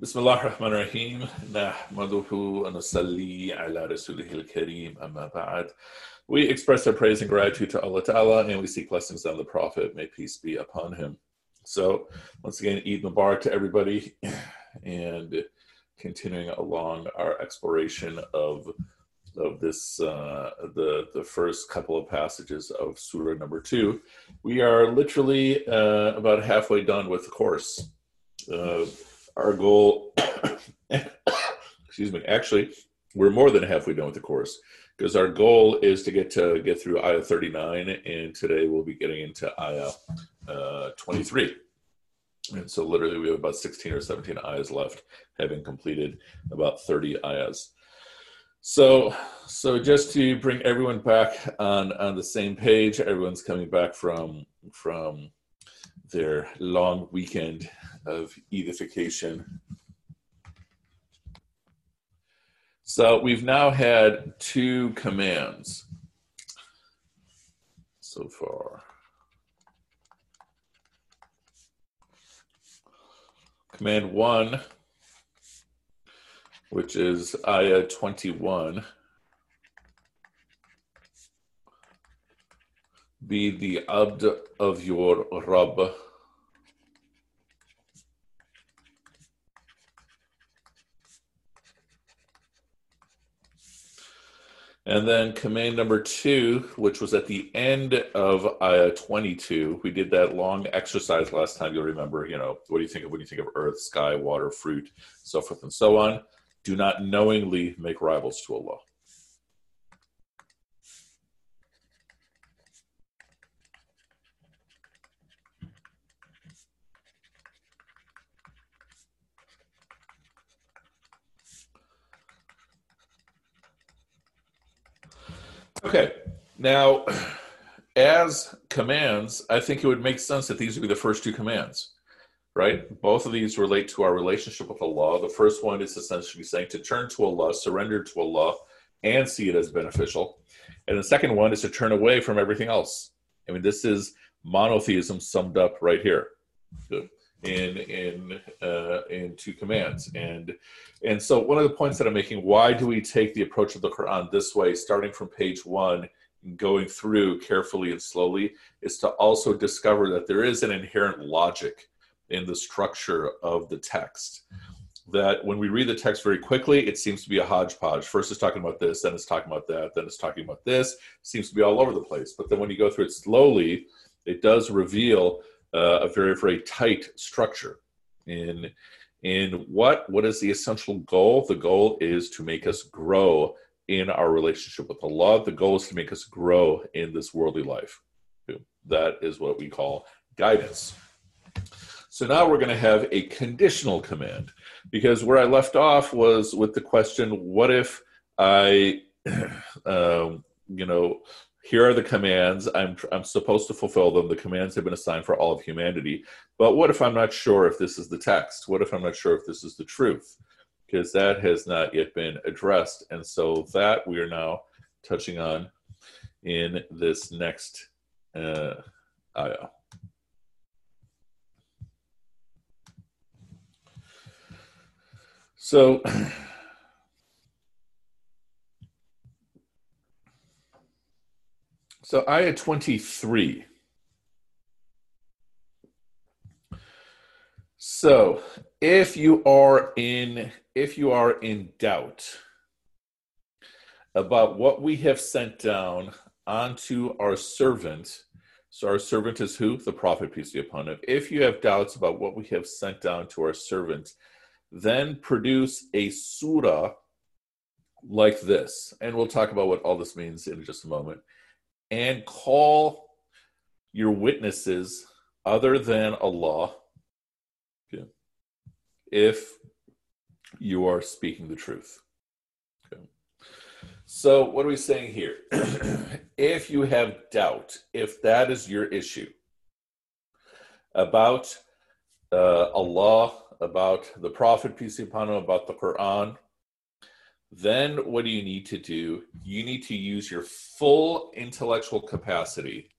بسم الله الرحمن الرحيم نحمده ونصلي على رسوله الكريم أما بعد We express our praise and gratitude to Allah Ta'ala and we seek blessings on the Prophet. May peace be upon him. So, once again, Eid Mubarak to everybody and continuing along our exploration of of this uh, the the first couple of passages of Surah number two. We are literally uh, about halfway done with the course. Uh, our goal, excuse me, actually, we're more than halfway done with the course because our goal is to get to get through ayah 39 and today we'll be getting into ayah uh, 23 and so literally we have about 16 or 17 ayahs left having completed about 30 ayahs so so just to bring everyone back on on the same page everyone's coming back from from their long weekend of edification. So we've now had two commands so far. Command one, which is ayah 21, be the abd of your Rabb And then command number two, which was at the end of ayah 22, we did that long exercise last time. You'll remember, you know, what do you think of when you think of earth, sky, water, fruit, so forth and so on? Do not knowingly make rivals to Allah. Okay. Now, as commands, I think it would make sense that these would be the first two commands, right? Both of these relate to our relationship with Allah. The first one is essentially saying to turn to Allah, surrender to Allah, and see it as beneficial. And the second one is to turn away from everything else. I mean, this is monotheism summed up right here. Good in in uh, in two commands. And and so one of the points that i'm making why do we take the approach of the quran this way starting from page one going through carefully and slowly is to also discover that there is an inherent logic in the structure of the text. That when we read the text very quickly it seems to be a hodgepodge. First it's talking about this then it's talking about that then it's talking about this. It seems to be all over the place. But then when you go through it slowly it does reveal uh, a very very tight structure. In in what what is the essential goal? The goal is to make us grow in our relationship with allah the goal is to make us grow in this worldly life. That is what we call guidance. So now we're going to have a conditional command because where i left off was with the question what if i um, you know here are the commands. I'm i'm supposed to fulfill them. The commands have been assigned for all of humanity. But what if i'm not sure if this is the text? What if i'm not sure if this is the truth? Because that has not yet been addressed. And so that we are now touching on in this next uh, ayah so So ayah 23. So if you are in if you are in doubt about what we have sent down onto our servant, so our servant is who? The prophet, peace be upon him. If you have doubts about what we have sent down to our servant, then produce a surah like this. And we'll talk about what all this means in just a moment and call your witnesses other than Allah okay, if you are speaking the truth. Okay. So, what are we saying here? if you have doubt, if that is your issue about uh, Allah, about the Prophet, peace be upon him, about the Quran, then what do you need to do? You need to use your full intellectual capacity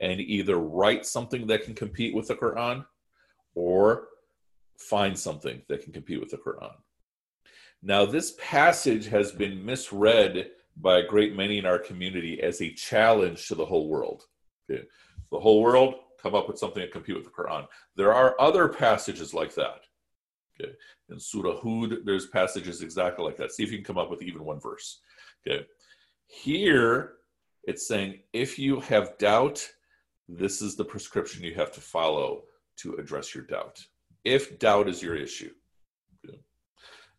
and either write something that can compete with the Quran or find something that can compete with the Quran. Now, this passage has been misread by a great many in our community as a challenge to the whole world. Okay. The whole world, come up with something to compete with the Quran. There are other passages like that. Okay. In Surah Hud, there's passages exactly like that. See if you can come up with even one verse. Okay. Here, it's saying if you have doubt, this is the prescription you have to follow to address your doubt. If doubt is your issue. Okay.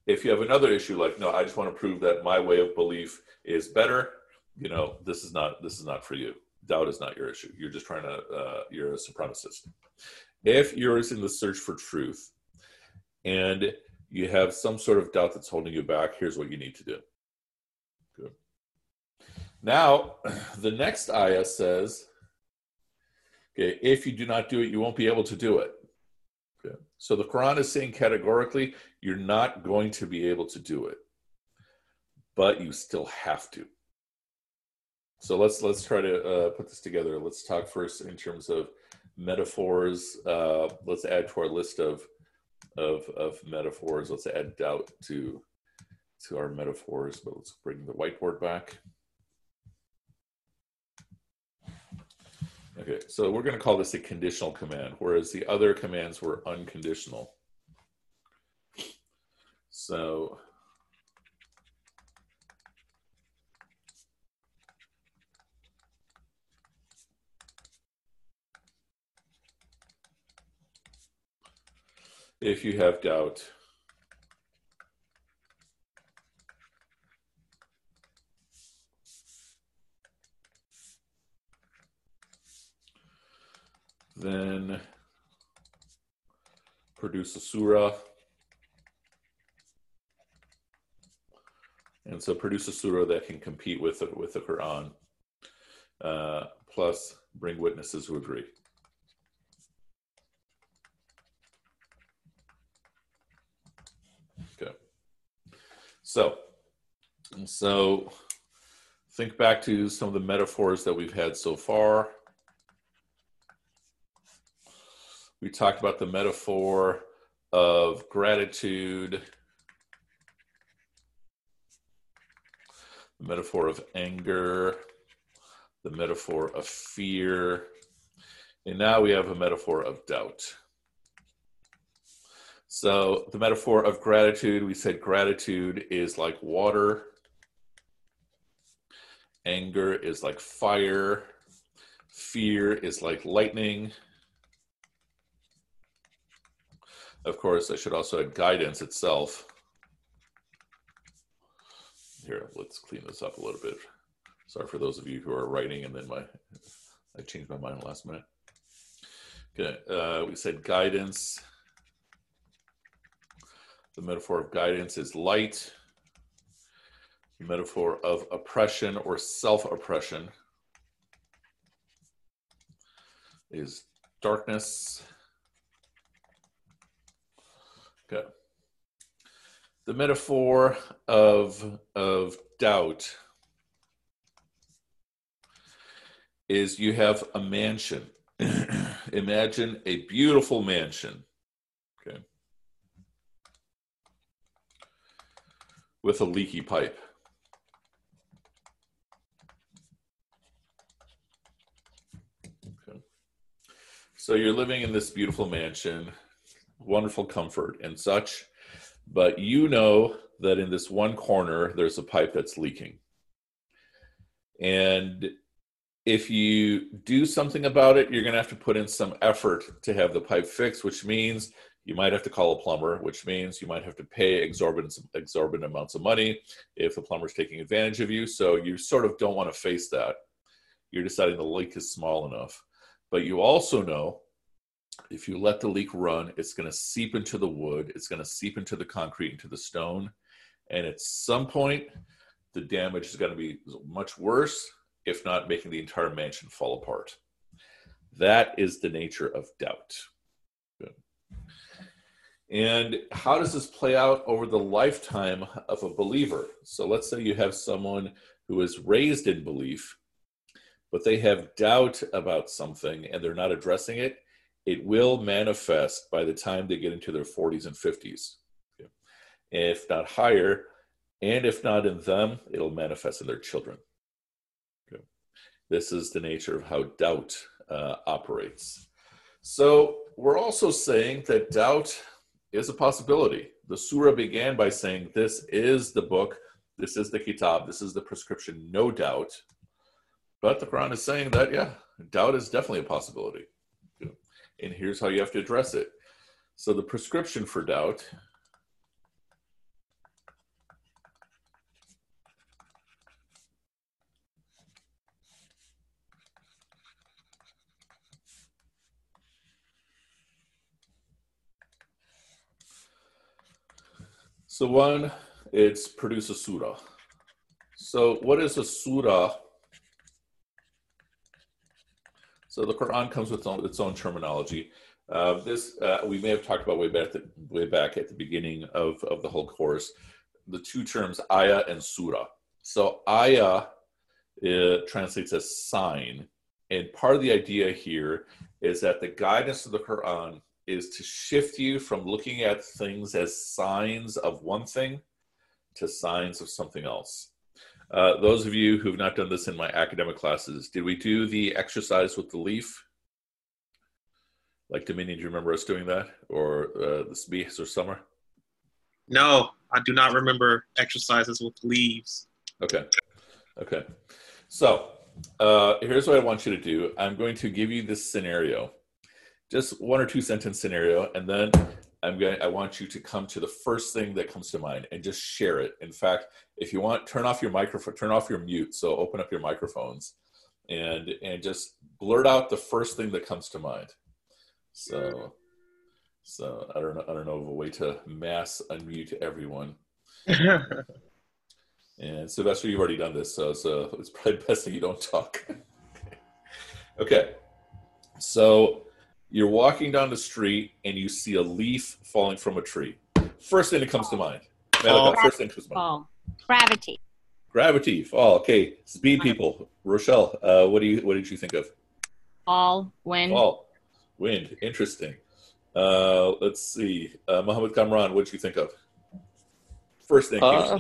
If you have another issue like, no, I just want to prove that my way of belief is better, you know, this is not this is not for you. Doubt is not your issue. You're just trying to uh, you're a supremacist. If you're in the search for truth, and you have some sort of doubt that's holding you back, here's what you need to do. Good. Now, the next ayah says, okay, if you do not do it, you won't be able to do it. Okay. So the Quran is saying categorically, you're not going to be able to do it, but you still have to. So let's let's try to uh, put this together. Let's talk first in terms of metaphors. Uh, let's add to our list of of, of metaphors. Let's add doubt to, to our metaphors, but let's bring the whiteboard back. Okay, so we're going to call this a conditional command, whereas the other commands were unconditional. So if you have doubt. Then produce a surah. And so produce a surah that can compete with the, with the Quran. Uh, plus bring witnesses who agree. So, so think back to some of the metaphors that we've had so far. We talked about the metaphor of gratitude, the metaphor of anger, the metaphor of fear, and now we have a metaphor of doubt. So, the metaphor of gratitude, we said gratitude is like water, anger is like fire, fear is like lightning. Of course, I should also add guidance itself. Here, let's clean this up a little bit. Sorry for those of you who are writing and then my I changed my mind last minute. Okay, uh, we said guidance the metaphor of guidance is light. The metaphor of oppression or self oppression is darkness. Okay. The metaphor of, of doubt is you have a mansion. Imagine a beautiful mansion with a leaky pipe. Okay. So you're living in this beautiful mansion, wonderful comfort and such, but you know that in this one corner there's a pipe that's leaking. And if you do something about it, you're going to have to put in some effort to have the pipe fixed, which means you might have to call a plumber, which means you might have to pay exorbitant exorbitant amounts of money if the plumber is taking advantage of you. So you sort of don't want to face that. You're deciding the leak is small enough, but you also know if you let the leak run, it's going to seep into the wood, it's going to seep into the concrete, into the stone, and at some point, the damage is going to be much worse, if not making the entire mansion fall apart. That is the nature of doubt. And how does this play out over the lifetime of a believer? So let's say you have someone who is raised in belief, but they have doubt about something and they're not addressing it. it will manifest by the time they get into their 40s and 50s. Okay. If not higher, and if not in them, it'll manifest in their children. This is the nature of how doubt uh, operates. So we're also saying that doubt is a possibility. The surah began by saying, This is the book, this is the kitab, this is the prescription, no doubt. But the Quran is saying that, yeah, doubt is definitely a possibility. And here's how you have to address it. So the prescription for doubt So one, it's produce a surah. So what is a surah? So the Quran comes with its own, its own terminology. Uh, this uh, we may have talked about way back, the, way back at the beginning of, of the whole course. The two terms ayah and surah. So ayah it translates as sign, and part of the idea here is that the guidance of the Quran is to shift you from looking at things as signs of one thing to signs of something else. Uh, those of you who've not done this in my academic classes, did we do the exercise with the leaf? Like Dominion, do you remember us doing that? Or uh, the Sbihs or Summer? No, I do not remember exercises with leaves. Okay. Okay. So uh, here's what I want you to do I'm going to give you this scenario just one or two sentence scenario, and then I'm going. I want you to come to the first thing that comes to mind and just share it. In fact, if you want, turn off your microphone, turn off your mute. So open up your microphones, and and just blurt out the first thing that comes to mind. So, so I don't know. I don't know of a way to mass unmute everyone. and Sylvester, you've already done this, so so it's probably best that you don't talk. okay. So you're walking down the street and you see a leaf falling from a tree. First thing that comes to mind. Malika, first thing comes to mind. Gravity. Gravity. Fall. Okay. Speed people. Rochelle, uh, what do you what did you think of? Fall. Wind. Fall. Wind. Interesting. Uh, let's see. Uh, Muhammad Kamran, what did you think of? First thing. Uh,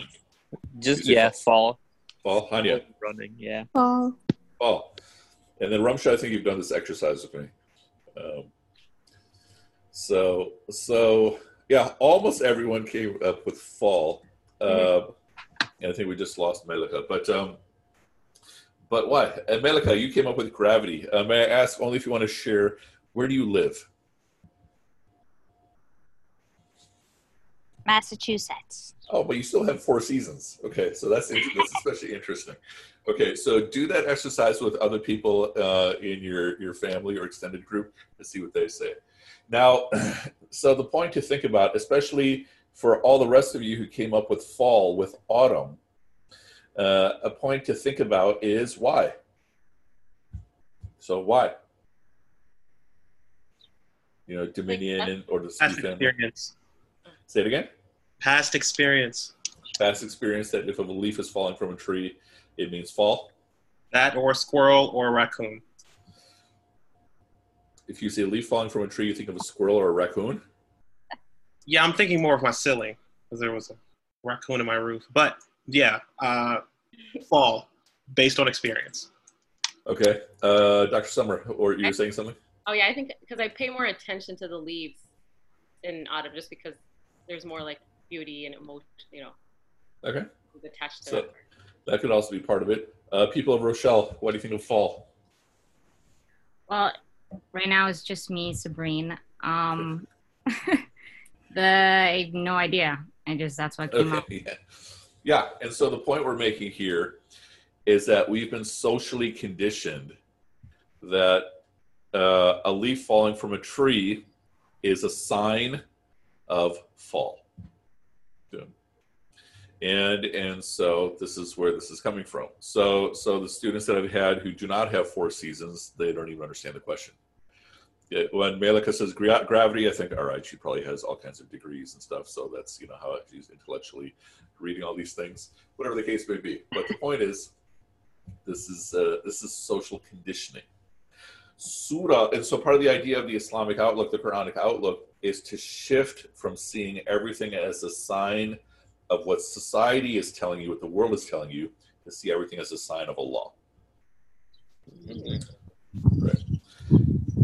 just yeah, fall. Fall. Hanya. Running. Yeah. Fall. Fall. And then Rumsha, I think you've done this exercise with me. Um, so so yeah, almost everyone came up with fall. Mm-hmm. Uh, and I think we just lost Melika, but um, but what? And Melika, you came up with gravity. Uh, may I ask only if you want to share where do you live? Massachusetts. Oh, but you still have four seasons. Okay, so that's that's especially interesting. Okay, so do that exercise with other people uh, in your your family or extended group to see what they say. Now, so the point to think about, especially for all the rest of you who came up with fall with autumn, uh, a point to think about is why. So why? You know, Dominion or the Past experience. Say it again. Past experience. Past experience that if a leaf is falling from a tree, it means fall. That or a squirrel or a raccoon. If you see a leaf falling from a tree, you think of a squirrel or a raccoon. Yeah, I'm thinking more of my ceiling because there was a raccoon in my roof. But yeah, uh, fall based on experience. Okay, uh, Dr. Summer, or you were saying something? Oh yeah, I think because I pay more attention to the leaves in autumn, just because there's more like beauty and emotion, you know. Okay. Attached to so, it. That could also be part of it. Uh, people of Rochelle, what do you think of fall? Well, right now it's just me, Sabrine. Um, the I have no idea. I just that's what came okay, up. Yeah. yeah, and so the point we're making here is that we've been socially conditioned that uh, a leaf falling from a tree is a sign of fall and and so this is where this is coming from so so the students that i've had who do not have four seasons they don't even understand the question it, when Malika says gravity, I think, all right, she probably has all kinds of degrees and stuff. So that's, you know, how she's intellectually reading all these things, whatever the case may be. But the point is, this is, uh, this is social conditioning. Surah, and so part of the idea of the Islamic outlook, the Quranic outlook, is to shift from seeing everything as a sign of what society is telling you, what the world is telling you, to see everything as a sign of Allah. Right.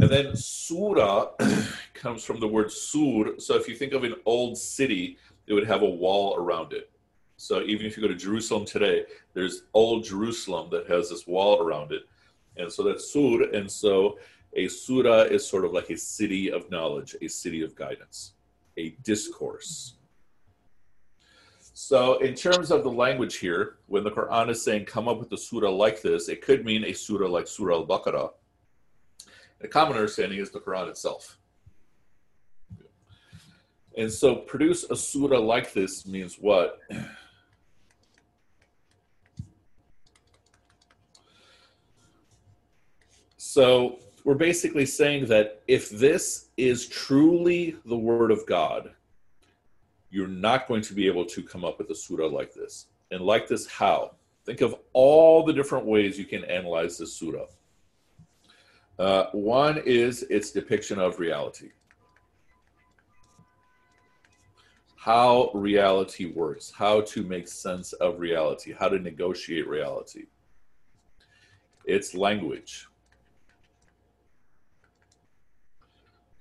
And then surah comes from the word sur. So if you think of an old city, it would have a wall around it. So even if you go to Jerusalem today, there's old Jerusalem that has this wall around it. And so that's sur. And so a surah is sort of like a city of knowledge, a city of guidance, a discourse. So, in terms of the language here, when the Quran is saying come up with a surah like this, it could mean a surah like Surah Al Baqarah. The common understanding is the Quran itself. And so, produce a surah like this means what? So, we're basically saying that if this is truly the Word of God, you're not going to be able to come up with a surah like this. And like this, how? Think of all the different ways you can analyze this surah. Uh, one is its depiction of reality. How reality works, how to make sense of reality, how to negotiate reality. Its language,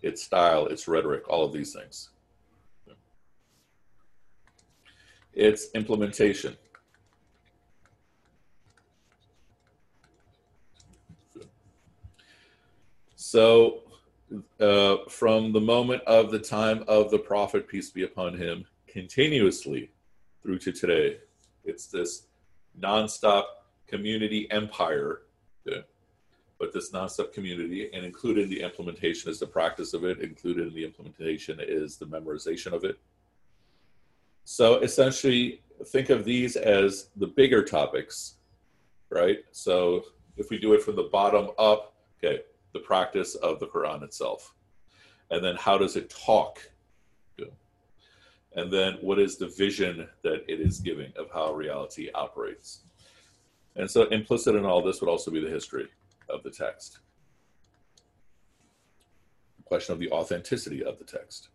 its style, its rhetoric, all of these things. Its implementation. So, uh, from the moment of the time of the prophet, peace be upon him, continuously through to today, it's this nonstop community empire. Okay? But this nonstop community, and included in the implementation is the practice of it, included in the implementation is the memorization of it. So essentially, think of these as the bigger topics, right? So if we do it from the bottom up, okay, the practice of the Quran itself. And then how does it talk? And then what is the vision that it is giving of how reality operates? And so implicit in all this would also be the history of the text. The question of the authenticity of the text.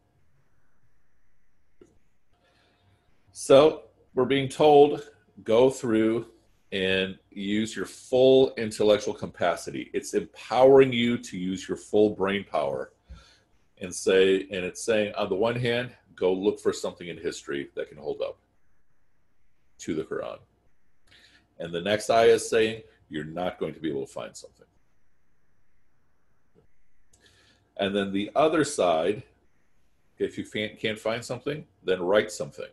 So we're being told go through and use your full intellectual capacity. It's empowering you to use your full brain power and say, and it's saying, on the one hand, go look for something in history that can hold up to the Quran. And the next ayah is saying, you're not going to be able to find something. And then the other side, if you can't find something, then write something.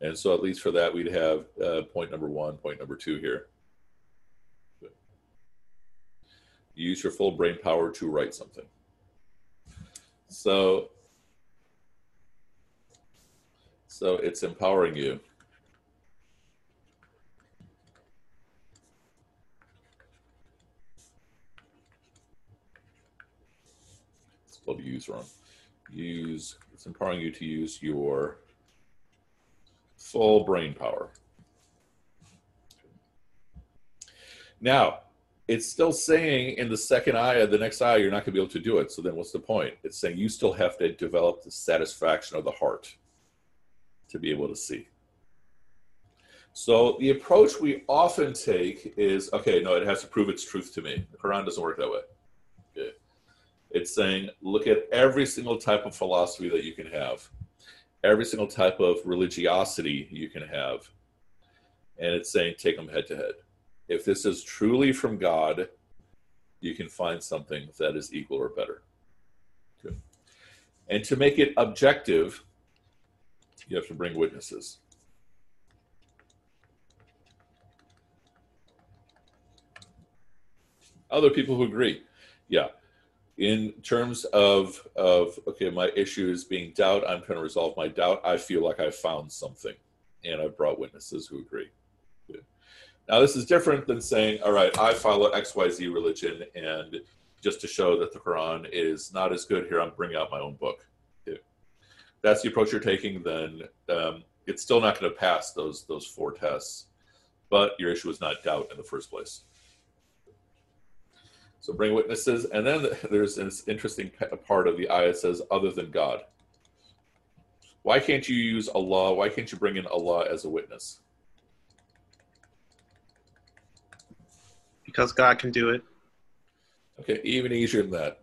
And so, at least for that, we'd have uh, point number one, point number two here. Use your full brain power to write something. So, so it's empowering you. Called use wrong. Use, it's empowering you to use your full brain power. Now, it's still saying in the second ayah, the next ayah, you're not going to be able to do it. So then what's the point? It's saying you still have to develop the satisfaction of the heart to be able to see. So the approach we often take is okay, no, it has to prove its truth to me. The Quran doesn't work that way. Okay. It's saying look at every single type of philosophy that you can have every single type of religiosity you can have. And it's saying take them head to head. If this is truly from God, you can find something that is equal or better. Good. And to make it objective, you have to bring witnesses. Other people who agree. Yeah, in terms of of okay my issue is being doubt i'm to resolve my doubt. I feel like i've found something and i've brought witnesses who agree. Now this is different than saying all right i follow xyz religion and just to show that the quran is not as good here i'm bringing out my own book. If that's the approach you're taking then um, it's still not going to pass those those four tests but your issue is not doubt in the first place So bring witnesses, and then there's this interesting part of the ayah says, other than God. Why can't you use Allah? Why can't you bring in Allah as a witness? Because God can do it. Okay, even easier than that.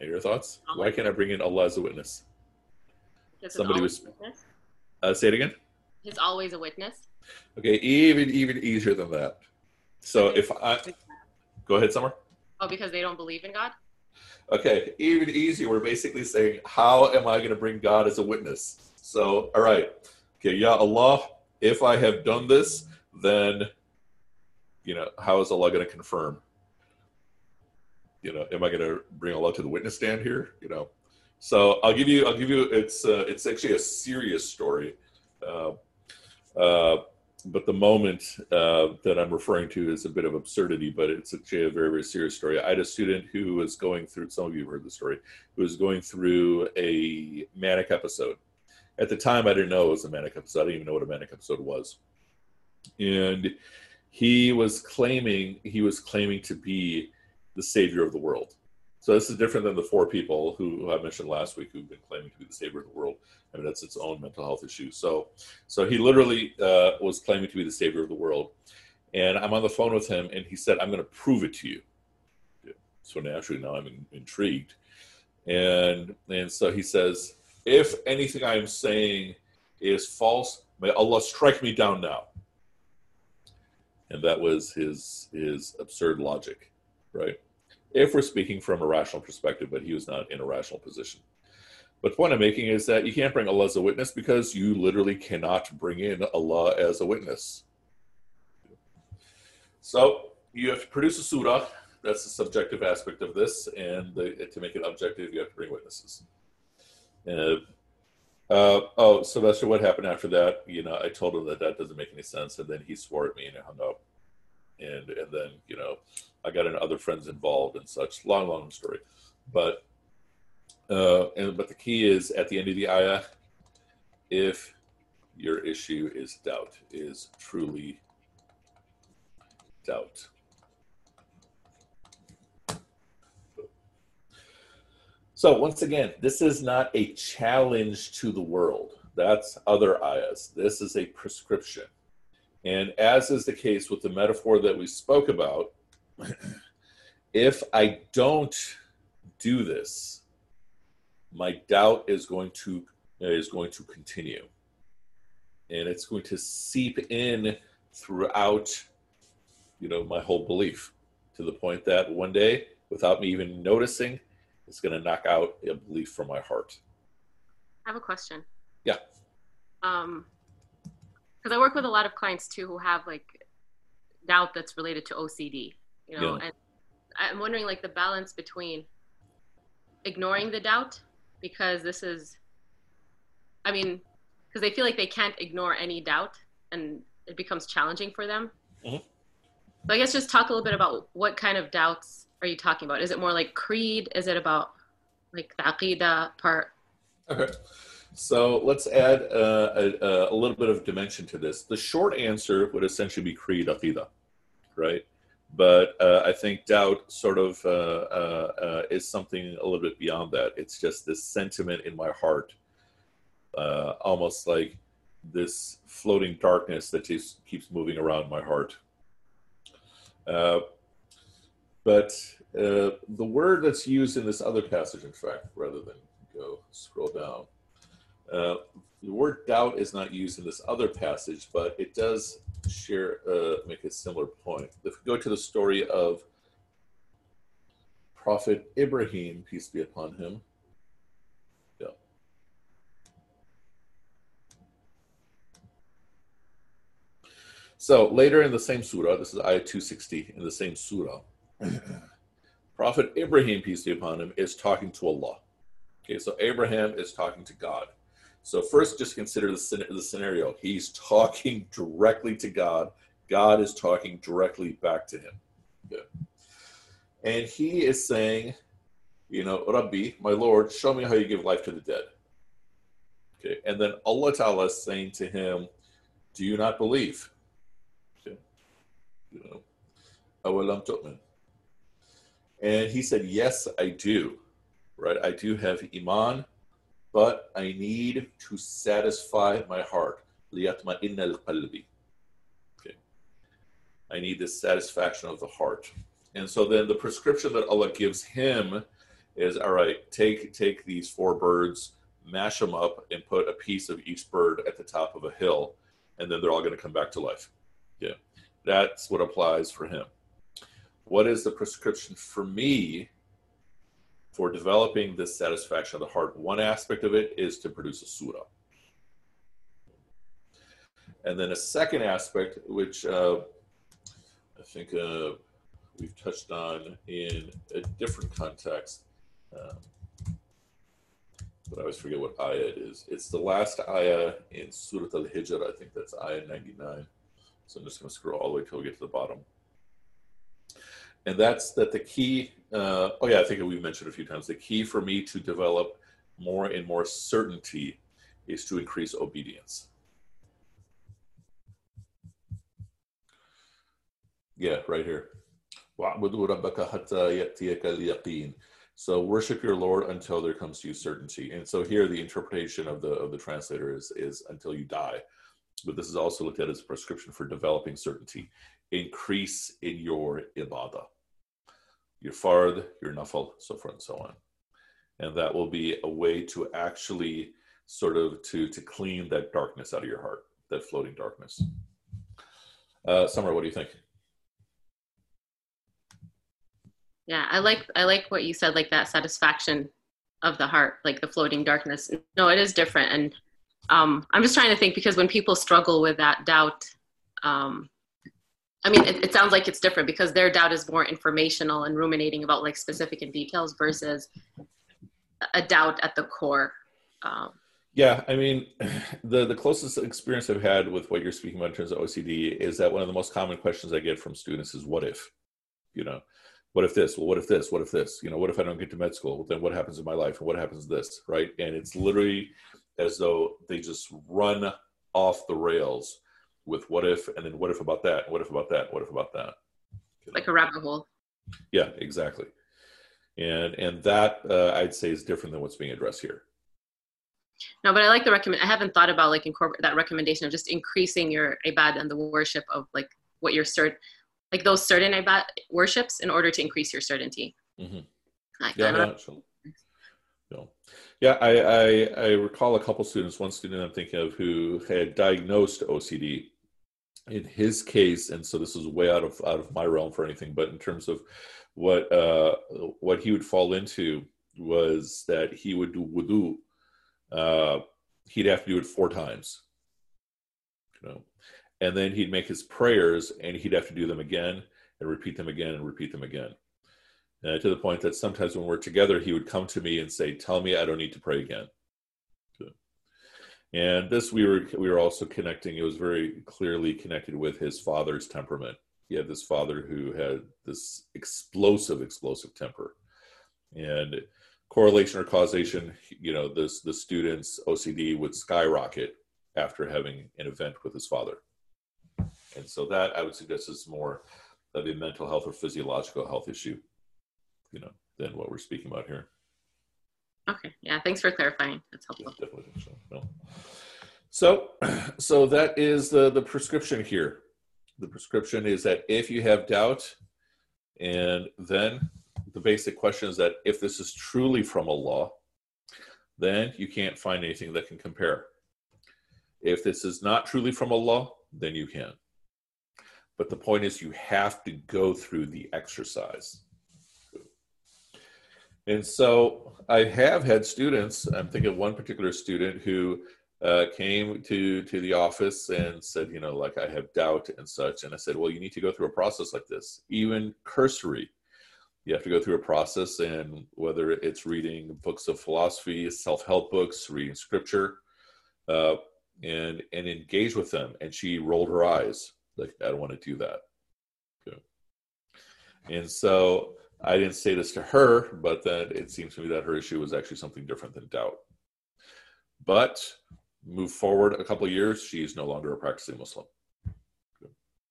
Any Your thoughts? Why can't I bring in Allah as a witness? Because Somebody was- always witness. Uh, say it again. He's always a witness. Okay, even even easier than that. So if I go ahead, Summer. Oh, because they don't believe in God. Okay, even easier. We're basically saying, how am I going to bring God as a witness? So, all right, okay, yeah, Allah. If I have done this, then you know, how is Allah going to confirm? You know, am I going to bring Allah to the witness stand here? You know, so I'll give you, I'll give you. It's uh, it's actually a serious story. Uh, but the moment uh, that I'm referring to is a bit of absurdity, but it's actually a very, very serious story. I had a student who was going through, some of you have heard the story, who was going through a manic episode. At the time, I didn't know it was a manic episode. I didn't even know what a manic episode was. And he was claiming, he was claiming to be the savior of the world. So this is different than the four people who, who I mentioned last week who've been claiming to be the savior of the world. I mean, that's its own mental health issue. So, so he literally uh, was claiming to be the savior of the world. And I'm on the phone with him, and he said, "I'm going to prove it to you." So naturally, now I'm in, intrigued, and and so he says, "If anything I am saying is false, may Allah strike me down now." And that was his his absurd logic, right? If we're speaking from a rational perspective, but he was not in a rational position. But the point I'm making is that you can't bring Allah as a witness because you literally cannot bring in Allah as a witness. So you have to produce a surah. That's the subjective aspect of this, and the, to make it objective, you have to bring witnesses. Uh, uh, oh, Sylvester, what happened after that? You know, I told him that that doesn't make any sense, and then he swore at me and I hung up. And and then you know, I got in other friends involved and such. Long, long story, but uh, and but the key is at the end of the ayah, if your issue is doubt, is truly doubt. So once again, this is not a challenge to the world. That's other ayahs. This is a prescription. And as is the case with the metaphor that we spoke about, if I don't do this, my doubt is going to is going to continue and it's going to seep in throughout you know my whole belief to the point that one day without me even noticing it's going to knock out a belief from my heart I have a question. Yeah. Um, because I work with a lot of clients too who have like doubt that's related to OCD, you know, Yeah. and I'm wondering like the balance between ignoring the doubt because this is, I mean, because they feel like they can't ignore any doubt and it becomes challenging for them. Mhm. So I guess just talk a little bit about what kind of doubts are you talking about? Is it more like creed? Is it about like the aqidah part? Okay. So let's add uh, a, a little bit of dimension to this. The short answer would essentially be creed aqidah, right? But uh, I think doubt sort of uh, uh, uh, is something a little bit beyond that. It's just this sentiment in my heart, uh, almost like this floating darkness that just keeps moving around my heart. But the word that's used in this other passage, in fact, rather than go scroll down, the word doubt is not used in this other passage, but it does share uh, make a similar point. If we go to the story of Prophet Ibrahim, peace be upon him. Yeah. So later in the same surah, this is ayah 260 in the same surah, Prophet Ibrahim, peace be upon him, is talking to Allah. Okay, so Abraham is talking to God. So first, just consider the, the scenario. He's talking directly to God. God is talking directly back to him. And he is saying, you know, Rabbi, my Lord, show me how you give life to the dead. Okay. And then Allah Ta'ala is saying to him, do you not believe? Okay. You know, awalam. And he said, yes, I do. Right. I do have iman but I need to satisfy my heart. لِيَطْمَئِنَّ الْقَلْبِ Okay. I need this satisfaction of the heart. And so then the prescription that Allah gives him is all right, take take these four birds, mash them up, and put a piece of each bird at the top of a hill, and then they're all going to come back to life. Yeah. That's what applies for him. What is the prescription for me for developing this satisfaction of the heart? One aspect of it is to produce a surah. And then a second aspect, which uh, I think uh, we've touched on in a different context, um, but I always forget what ayah it is. It's the last ayah in Surah Al Hijr. I think that's ayah 99. So I'm just going to scroll all the way till we get to the bottom. And that's that the key, uh, oh yeah, I think we mentioned a few times, the key for me to develop more and more certainty is to increase obedience. Yeah, right here. So worship your Lord until there comes to you certainty. And so here the interpretation of the of the translator is is until you die. But this is also looked at as a prescription for developing certainty. Increase in your ibadah. Your fard, your nafal, so forth and so on. And that will be a way to actually sort of to to clean that darkness out of your heart, that floating darkness. Uh, Summer, what do you think? Yeah, I like I like what you said, like that satisfaction of the heart, like the floating darkness. No, it is different, and um, I'm just trying to think because when people struggle with that doubt, um, I mean, it, it, sounds like it's different because their doubt is more informational and ruminating about like specific and details versus a doubt at the core. Um, yeah, I mean, the the closest experience I've had with what you're speaking about in terms of OCD is that one of the most common questions I get from students is, "What if?" You know, what if this? Well what if this? What if this? You know what if i don't get to med school? Then what happens in my life? And what happens this? Right? And it's literally as though they just run off the rails with what if and then what if about that what if about that what if about that you know? like a rabbit hole yeah exactly and and that uh, i'd say is different than what's being addressed here no but i like the recommend i haven't thought about like incorporate that recommendation of just increasing your ibad and the worship of like what your cert like those certain ibad worships in order to increase your certainty. Mm-hmm. yeah, no, yeah. I, I, I recall a couple students. One student I'm thinking of who had diagnosed OCD. In his case, and so this is way out of out of my realm for anything, but in terms of what uh, what he would fall into was that he would do wudu. Uh, he'd have to do it four times. You know, and then he'd make his prayers and he'd have to do them again and repeat them again and repeat them again uh, to the point that sometimes when we're together he would come to me and say tell me i don't need to pray again. And this we were we were also connecting it was very clearly connected with his father's temperament. He had this father who had this explosive explosive temper. And correlation or causation you know this the student's ocd would skyrocket after having an event with his father. And so that I would suggest is more of a mental health or physiological health issue, you know, than what we're speaking about here. Okay. Yeah. Thanks for clarifying. That's helpful. Yeah, definitely. So, no. so, so that is the the prescription here. The prescription is that if you have doubt, and then the basic question is that if this is truly from Allah, then you can't find anything that can compare. If this is not truly from Allah, then you can. But the point is, you have to go through the exercise. And so I have had students, I'm thinking of one particular student who uh, came to, to the office and said, you know, like I have doubt and such. And I said, well, you need to go through a process like this, even cursory. You have to go through a process, and whether it's reading books of philosophy, self help books, reading scripture, uh, and and engage with them. And she rolled her eyes like, I don't want to do that. Okay. And so I didn't say this to her, but that it seems to me that her issue was actually something different than doubt. But move forward a couple years, she's no longer a practicing Muslim.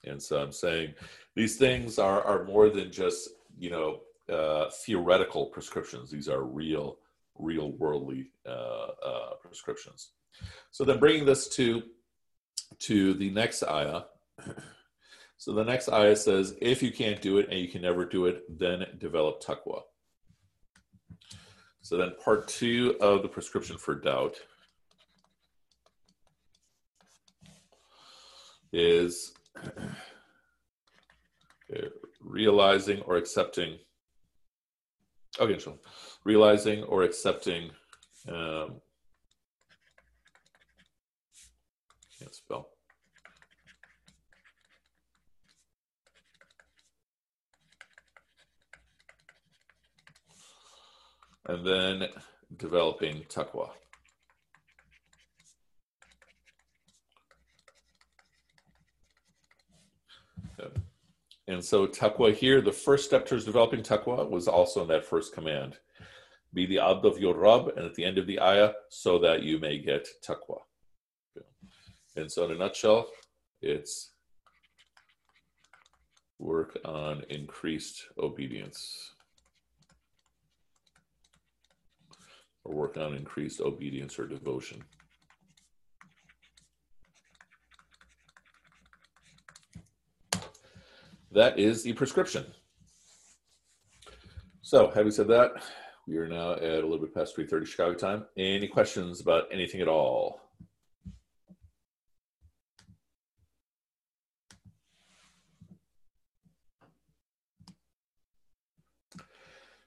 And so I'm saying these things are, are more than just, you know, uh, theoretical prescriptions. These are real, real worldly uh, uh, prescriptions. So then bringing this to, to the next ayah. So the next ayah says, if you can't do it and you can never do it, then develop taqwa. So then part two of the prescription for doubt is realizing or accepting okay so realizing or accepting um, can't spell and then developing taqwa And so taqwa here, the first step towards developing taqwa was also in that first command. Be the abd of your Rabb, and at the end of the ayah, so that you may get taqwa. And so in a nutshell, it's work on increased obedience. Or work on increased obedience or devotion. that is the prescription. So, having said that, we are now at a little bit past 3.30 Chicago time. Any questions about anything at all?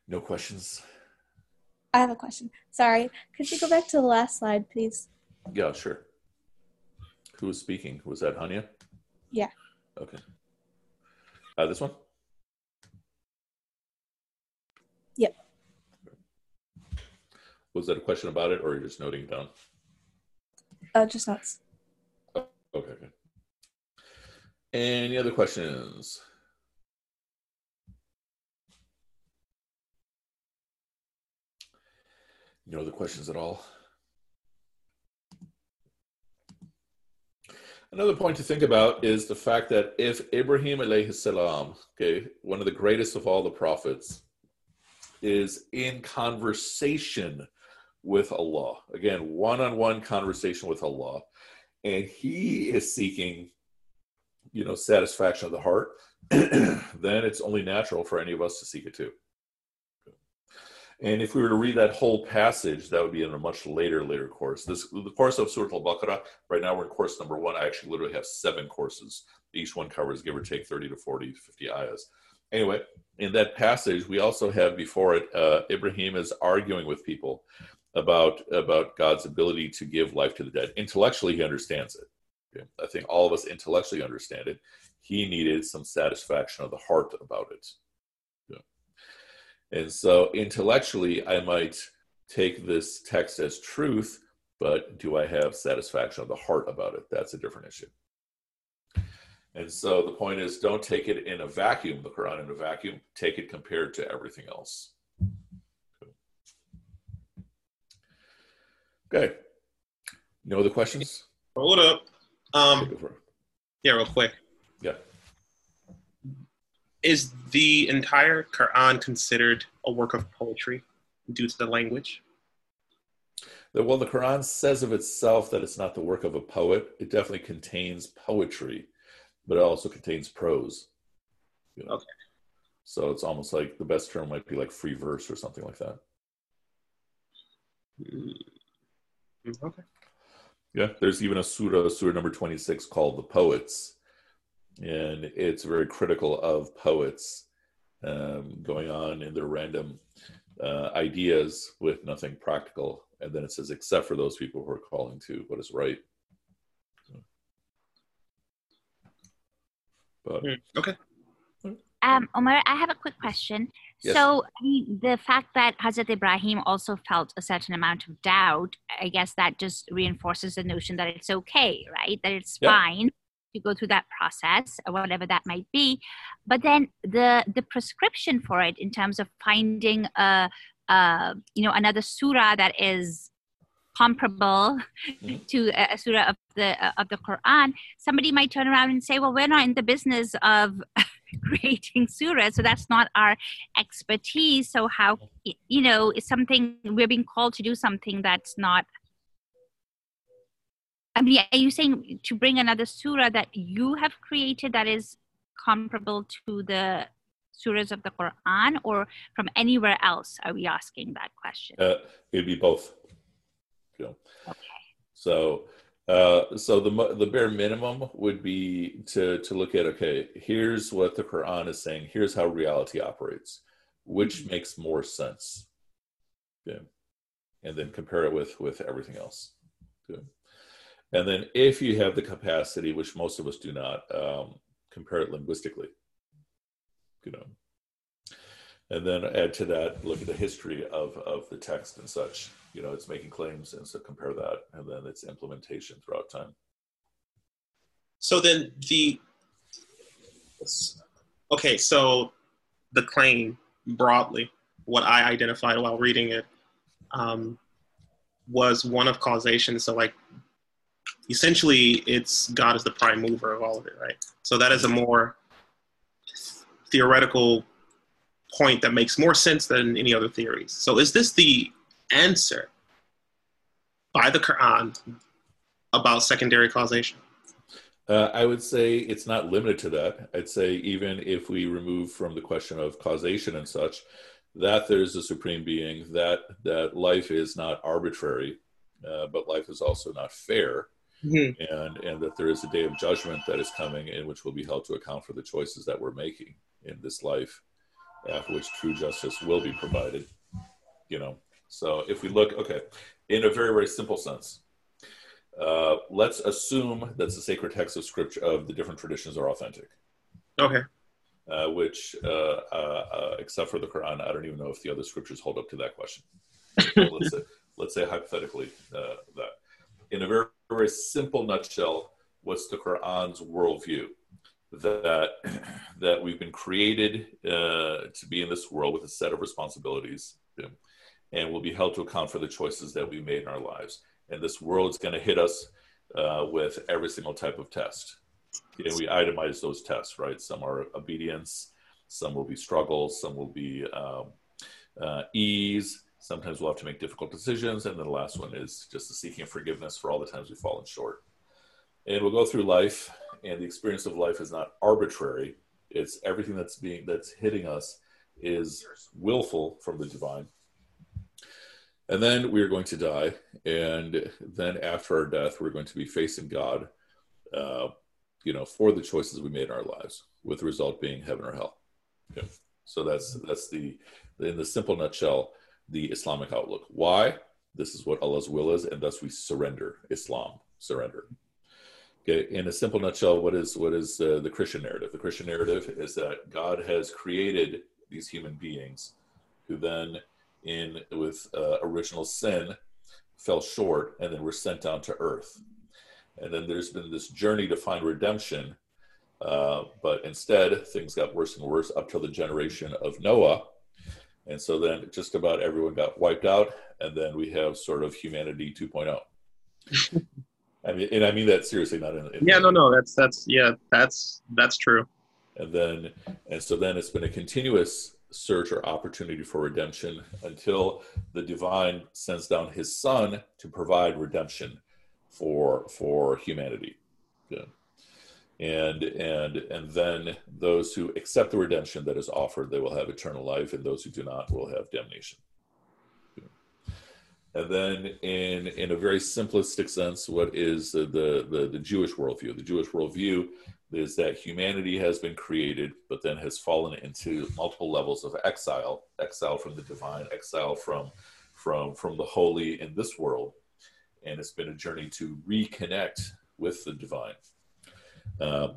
No questions? I have a question. Sorry. Could you go back to the last slide, please? Yeah, sure. Who was speaking? Was that Hanya? Yeah. Okay. Uh, this one? Yep. Was that a question about it, or you're just noting down? Uh, just notes. Oh, okay, okay. Any other questions? No other questions at all? Another point to think about is the fact that if Ibrahim alayhi salam, okay, one of the greatest of all the prophets, is in conversation with Allah, again, one on one conversation with Allah, and he is seeking, you know, satisfaction of the heart, then it's only natural for any of us to seek it too. And if we were to read that whole passage, that would be in a much later, later course. This the course of Surah Al-Baqarah. Right now, we're in course number one. I actually literally have seven courses. Each one covers give or take 30 to 40 to 50 ayahs. Anyway, in that passage, we also have before it uh, Ibrahim is arguing with people about about God's ability to give life to the dead. Intellectually, he understands it. Okay? I think all of us intellectually understand it. He needed some satisfaction of the heart about it. And so intellectually, I might take this text as truth, but do I have satisfaction of the heart about it? That's a different issue. And so the point is don't take it in a vacuum, the Quran in a vacuum, take it compared to everything else. Okay. No other questions? Hold up. Um, yeah, real quick. Is the entire Quran considered a work of poetry due to the language? Well, the Quran says of itself that it's not the work of a poet. It definitely contains poetry, but it also contains prose. You know? Okay. So it's almost like the best term might be like free verse or something like that. Mm, okay. Yeah, there's even a surah, surah number 26, called The Poets, and it's very critical of poets um, going on in their random uh, ideas with nothing practical. And then it says, except for those people who are calling to what is right. But, hmm, okay. Um, Omar, I have a quick question. Yes. So, I mean, the fact that Hazrat Ibrahim also felt a certain amount of doubt, I guess that just reinforces the notion that it's okay, right? That it's yeah. fine to go through that process or whatever that might be but then the the prescription for it in terms of finding a, a you know another surah that is comparable Mhm. to a, a surah of the uh, of the Quran, somebody might turn around and say, "Well, we're not in the business of creating surahs, so that's not our expertise. So how you know it's something we're being called to do something that's not." I mean, are you saying to bring another surah that you have created that is comparable to the surahs of the Quran, or from anywhere else? Are we asking that question? Uh, it'd be both. You know. Okay. So, uh, so the the bare minimum would be to to look at okay, here's what the Quran is saying. Here's how reality operates. Which makes more sense? Yeah, and then compare it with with everything else. Good. And then if you have the capacity, which most of us do not, um, compare it linguistically. You know. And then add to that, look at the history of, of the text and such. You know, it's making claims, and so compare that, and then its implementation throughout time. So then the okay, so the claim broadly, what I identified while reading it, um, was one of causation. So like, essentially, it's God is the prime mover of all of it, right? So that is a more theoretical point that makes more sense than any other theories. So is this the answer by the Quran about secondary causation? Uh, I would say it's not limited to that. I'd say even if we remove from the question of causation and such, that there's a supreme being, that that life is not arbitrary, uh, but life is also not fair, Mhm. and and that there is a day of judgment that is coming in which we'll be held to account for the choices that we're making in this life, after which true justice will be provided. You know, so if we look, okay, in a very very simple sense, uh, let's assume that the sacred texts of scripture of the different traditions are authentic, Okay. uh, which, uh, uh, uh, except for the Quran, I don't even know if the other scriptures hold up to that question. So let's say, let's say hypothetically uh, that, in a very, very simple nutshell, what's the Quran's worldview? That that we've been created uh, to be in this world with a set of responsibilities, and will be held to account for the choices that we made in our lives and this world's going to hit us uh, with every single type of test. And we itemize those tests, right? Some are obedience, some will be struggles, some will be um, uh, ease. Sometimes we'll have to make difficult decisions, and then the last one is just the seeking forgiveness for all the times we've fallen short. And we'll go through life, and the experience of life is not arbitrary. It's everything that's being that's hitting us is willful from the divine and then we are going to die and then after our death we're going to be facing god uh, you know for the choices we made in our lives with the result being heaven or hell okay. so that's that's the in the simple nutshell the islamic outlook. Why? This is what allah's will is and thus we surrender islam surrender. Okay in a simple nutshell what is what is uh, the christian narrative? The christian narrative is that god has created these human beings who then in with uh, original sin fell short and then were sent down to earth. And then there's been this journey to find redemption uh, but instead things got worse and worse up till the generation of noah and so then just about everyone got wiped out and then we have sort of humanity 2.0 i mean and i mean that seriously not in, in Yeah, no, no, that's that's yeah, that's that's true. and then and so then it's been a continuous search or opportunity for redemption until the divine sends down his son to provide redemption for for humanity Good. And and and then those who accept the redemption that is offered they will have eternal life and those who do not will have damnation. And then in in a very simplistic sense what is the the the, jewish worldview? The jewish worldview is that humanity has been created, but then has fallen into multiple levels of exile, exile from the divine, exile from from from the holy in this world, and it's been a journey to reconnect with the divine, uh,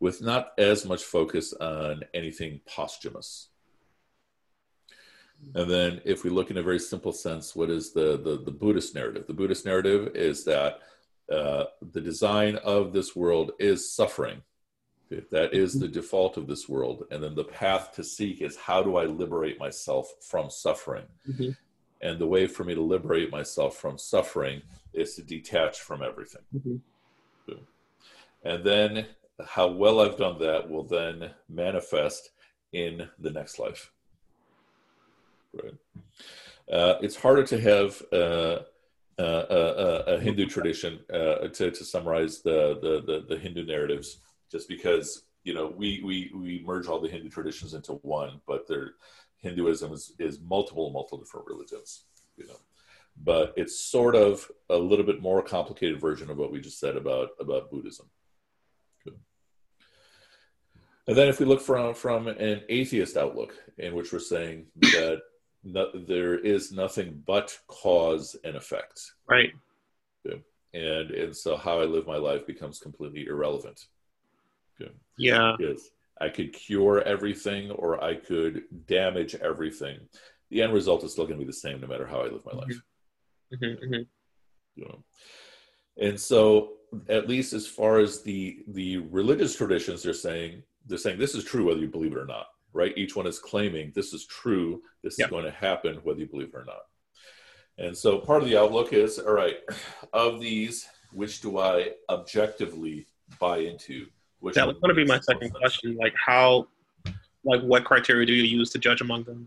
with not as much focus on anything posthumous. And then, if we look in a very simple sense, what is the the, the Buddhist narrative? The Buddhist narrative is that uh, the design of this world is suffering that is the default of this world. And then the path to seek is how do I liberate myself from suffering? Mhm. and the way for me to liberate myself from suffering is to detach from everything. Mhm. And then how well I've done that will then manifest in the next life. Right. Uh, it's harder to have uh, uh, a, a, a Hindu tradition uh, to, to summarize the, the, the, the Hindu narratives, just because you know we, we, we merge all the Hindu traditions into one, but their Hinduism is, is multiple multiple different religions, you know. But it's sort of a little bit more complicated version of what we just said about about Buddhism. And then if we look from from an atheist outlook, in which we're saying that no, there is nothing but cause and effect, Right. and and so how I live my life becomes completely irrelevant. Yeah. Yes, I could cure everything, or I could damage everything. The end result is still going to be the same, no matter how I live my life. hmm hmm you know and so at least as far as the the religious traditions they're saying they're saying this is true whether you believe it or not right each one is claiming this is true this Yeah. is going to happen whether you believe it or not and so part of the outlook is all right of these which do i objectively buy into which That was going to be my makes the most second sense? question. Like, how, like, what criteria do you use to judge among them?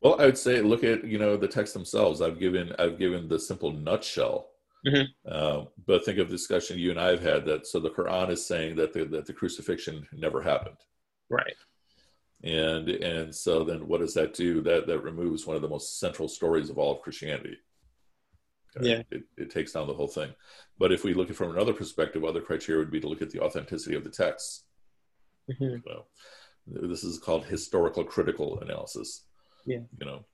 Well, I would say look at you know the text themselves. I've given I've given the simple nutshell, Mhm. uh, but think of the discussion you and I have had that. So the Quran is saying that the, that the crucifixion never happened, Right. and and so then what does that do? That that removes one of the most central stories of all of Christianity. Yeah. it, it takes down the whole thing. But if we look at it from another perspective, other criteria would be to look at the authenticity of the texts. hmm So this is called historical critical analysis. Yeah. You know,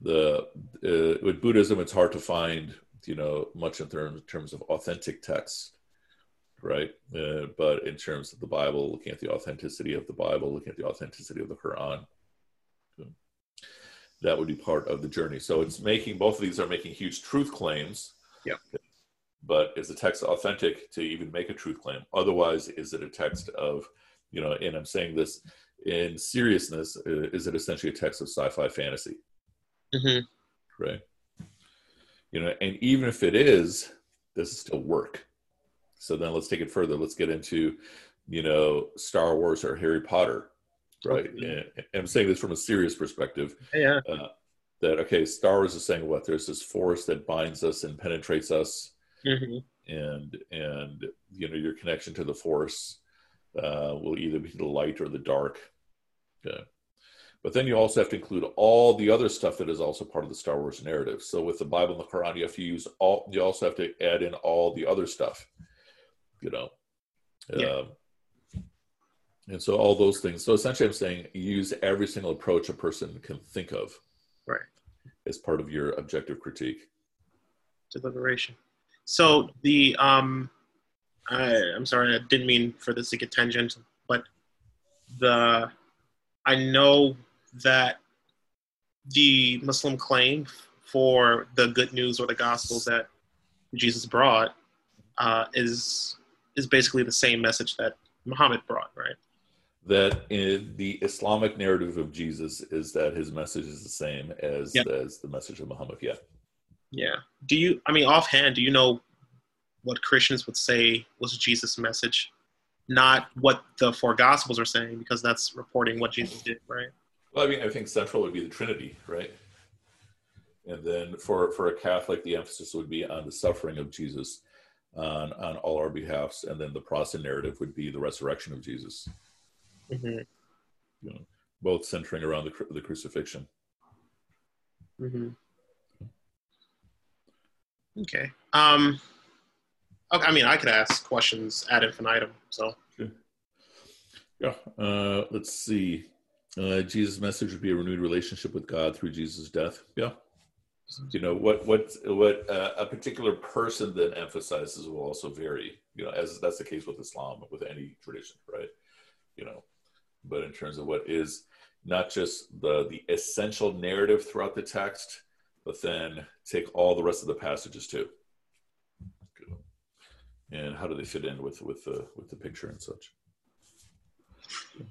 the uh, with Buddhism, it's hard to find you know much in terms, terms of authentic texts, right? Uh, but in terms of the Bible, looking at the authenticity of the Bible, looking at the authenticity of the Quran, that would be part of the journey. So it's making both of these are making huge truth claims. Yep. But is the text authentic to even make a truth claim? Otherwise, is it a text of, you know, and I'm saying this in seriousness, uh, is it essentially a text of sci-fi fantasy, hmm right? You know, and even if it is, does it still work? So then let's take it further. Let's get into, you know, Star Wars or Harry Potter, right? Okay. And I'm saying this from a serious perspective Yeah. uh, that okay, Star Wars is saying what? There's this force that binds us and penetrates us, hmm and and you know your connection to the force uh, will either be the light or the dark. Okay. But then you also have to include all the other stuff that is also part of the Star Wars narrative. So with the Bible and the Quran, you have to use all. You also have to add in all the other stuff. You know. Yeah. Um, and so all those things. So essentially, I'm saying use every single approach a person can think of Right. as part of your objective critique. Deliberation. So the um, I, I'm sorry, I didn't mean for this to get tangential, but the I know that the Muslim claim for the good news or the gospels that Jesus brought uh, is is basically the same message that Muhammad brought, right? That in the Islamic narrative of Jesus is that his message is the same as as the message of Muhammad. Yeah. Yeah. Do you? I mean, offhand, do you know what Christians would say was Jesus' message? Not what the four Gospels are saying, because that's reporting what Jesus did, right? Well, I mean, I think central would be the Trinity, right? And then for for a Catholic, the emphasis would be on the suffering of Jesus on on all our behalfs, and then the Protestant narrative would be the resurrection of Jesus, hmm you know, both centering around the the crucifixion. hmm Okay. Um. Okay. I mean, I could ask questions ad infinitum. So. Yeah. Uh, let's see. Uh, Jesus' message would be a renewed relationship with God through Jesus' death. Yeah. You know what what what uh, a particular person then emphasizes will also vary. You know, as that's the case with Islam, with any tradition, right? You know, but in terms of what is not just the the essential narrative throughout the text, but then take all the rest of the passages too. And how do they fit in with with the with the picture and such? Okay,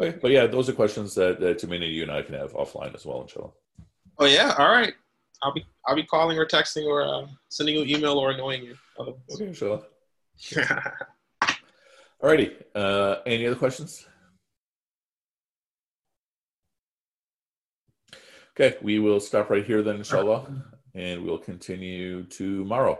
but yeah, those are questions that, that Tamina, you and I can have offline as well, inshallah. Oh yeah, all right. I'll be I'll be calling or texting or uh, sending you an email or annoying you. Okay, inshallah. Alrighty. Uh, any other questions? Okay, we will stop right here then, inshallah, and we'll continue tomorrow.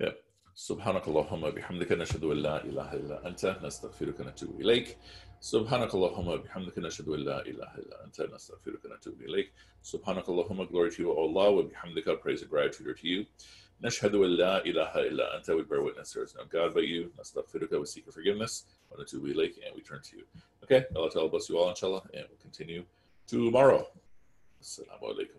Yeah. سبحانك اللهم وبحمدك نشهد ان لا اله الا انت نستغفرك ونتوب اليك سبحانك اللهم وبحمدك نشهد ان لا اله الا انت نستغفرك ونتوب اليك سبحانك اللهم glory to you O Allah وبحمدك praise and gratitude are to you نشهد ان لا اله الا انت we bear witness there is no God but you نستغفرك we seek your forgiveness ونتوب اليك and we turn to you okay Allah Ta'ala bless you all inshallah and we'll continue tomorrow السلام عليكم